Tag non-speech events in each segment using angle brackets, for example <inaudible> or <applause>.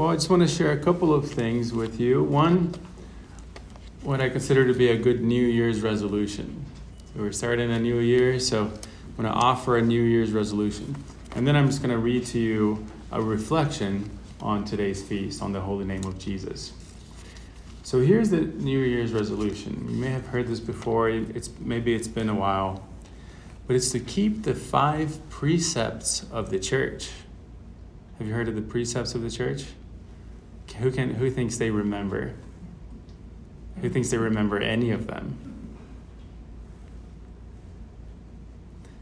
Well, I just want to share a couple of things with you. One, what I consider to be a good New Year's resolution. So we're starting a new year, so I'm going to offer a New Year's resolution. And then I'm just going to read to you a reflection on today's feast, on the holy name of Jesus. So here's the New Year's resolution. You may have heard this before. It's maybe it's been a while, but it's to keep the five precepts of the church. Have you heard of the precepts of the church? Who can who thinks they remember? Who thinks they remember any of them?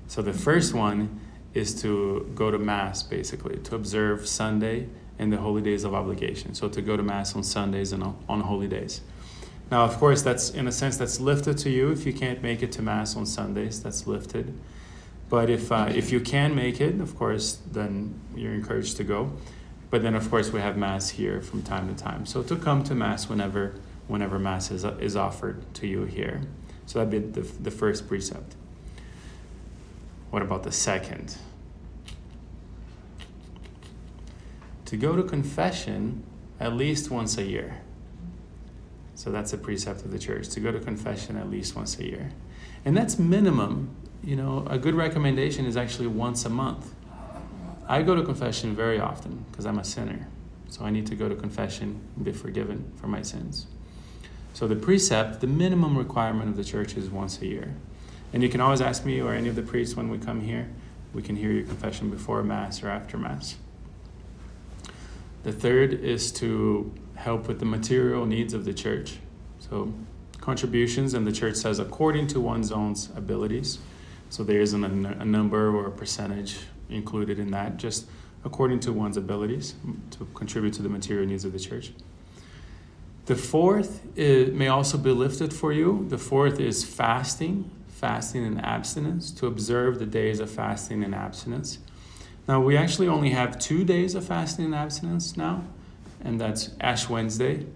So the first one is to go to mass basically, to observe Sunday and the holy days of obligation. So to go to mass on Sundays and on holy days. Now, of course, that's in a sense that's lifted to you. If you can't make it to mass on Sundays, that's lifted. But if uh, if you can make it, of course, then you're encouraged to go. But then, of course, we have Mass here from time to time. So to come to Mass whenever, whenever Mass is, is offered to you here. So that'd be the, the first precept. What about the second? To go to confession at least once a year. So that's a precept of the church, to go to confession at least once a year. And that's minimum. You know, a good recommendation is actually once a month. I go to confession very often because I'm a sinner. So I need to go to confession and be forgiven for my sins. So the precept, the minimum requirement of the church is once a year. And you can always ask me or any of the priests when we come here. We can hear your confession before Mass or after Mass. The third is to help with the material needs of the church. So contributions, and the church says according to one's own abilities. So there isn't a, a number or a percentage included in that, just according to one's abilities to contribute to the material needs of the church. The fourth may also be lifted for you. The fourth is fasting, fasting and abstinence, to observe the days of fasting and abstinence. Now, we actually only have two days of fasting and abstinence now, and that's Ash Wednesday,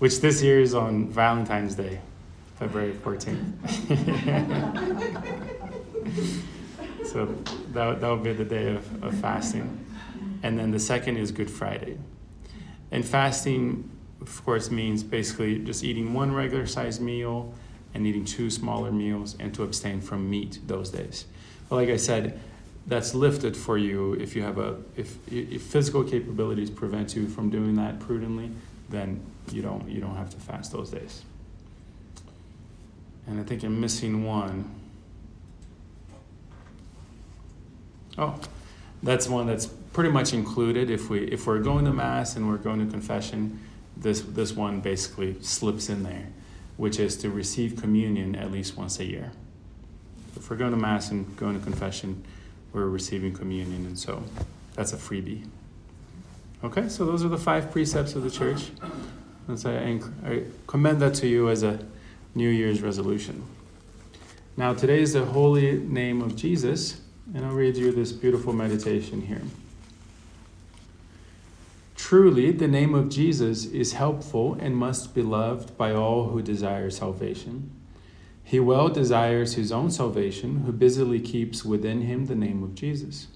which this year is on Valentine's Day, February 14th. <laughs> So that, that would be the day of, of fasting. And then the second is Good Friday. And fasting, of course, means basically just eating one regular sized meal and eating two smaller meals and to abstain from meat those days. But like I said, that's lifted for you if you have a if, if physical capabilities prevent you from doing that prudently, then you don't you don't have to fast those days. And I think I'm missing one. Oh, that's one that's pretty much included. If we if we're going to mass and we're going to confession, this this one basically slips in there, which is to receive communion at least once a year. If we're going to mass and going to confession, we're receiving communion, and so that's a freebie. Okay, so those are the five precepts of the church. And so I, I commend that to you as a New Year's resolution. Now, today is the holy name of Jesus. And I'll read you this beautiful meditation here. Truly, the name of Jesus is helpful and must be loved by all who desire salvation. He well desires his own salvation, who busily keeps within him the name of Jesus.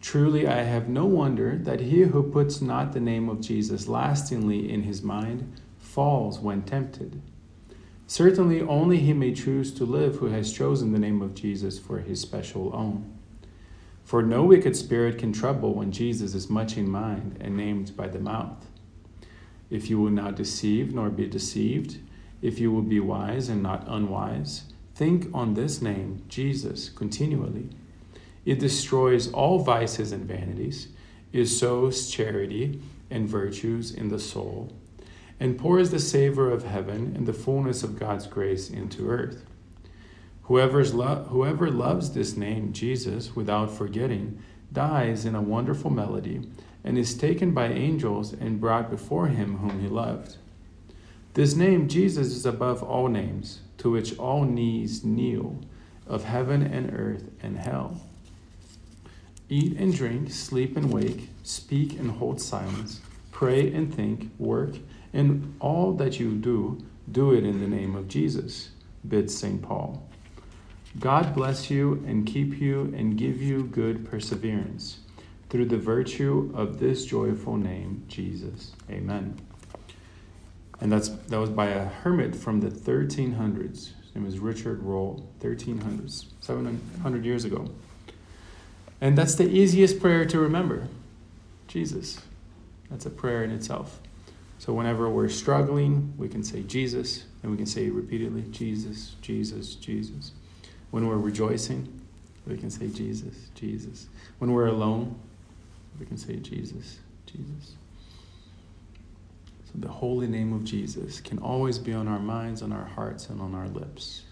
Truly, I have no wonder that he who puts not the name of Jesus lastingly in his mind falls when tempted. Certainly, only he may choose to live who has chosen the name of Jesus for his special own. For no wicked spirit can trouble when Jesus is much in mind and named by the mouth. If you will not deceive nor be deceived, if you will be wise and not unwise, think on this name, Jesus, continually. It destroys all vices and vanities, it sows charity and virtues in the soul and pours the savor of heaven and the fullness of God's grace into earth. Whoever's lo- whoever loves this name, Jesus, without forgetting, dies in a wonderful melody and is taken by angels and brought before him whom he loved. This name, Jesus, is above all names, to which all knees kneel, of heaven and earth and hell. Eat and drink, sleep and wake, speak and hold silence, pray and think, work in all that you do, do it in the name of Jesus, bids St. Paul. God bless you and keep you and give you good perseverance. through the virtue of this joyful name, Jesus. Amen. And that's that was by a hermit from the 1300s. His name was Richard Rolle, 1300s, 700 years ago. And that's the easiest prayer to remember. Jesus. That's a prayer in itself. So whenever we're struggling, we can say Jesus, and we can say repeatedly, Jesus, Jesus, Jesus. When we're rejoicing, we can say Jesus, Jesus. When we're alone, we can say Jesus, Jesus. So the holy name of Jesus can always be on our minds, on our hearts, and on our lips.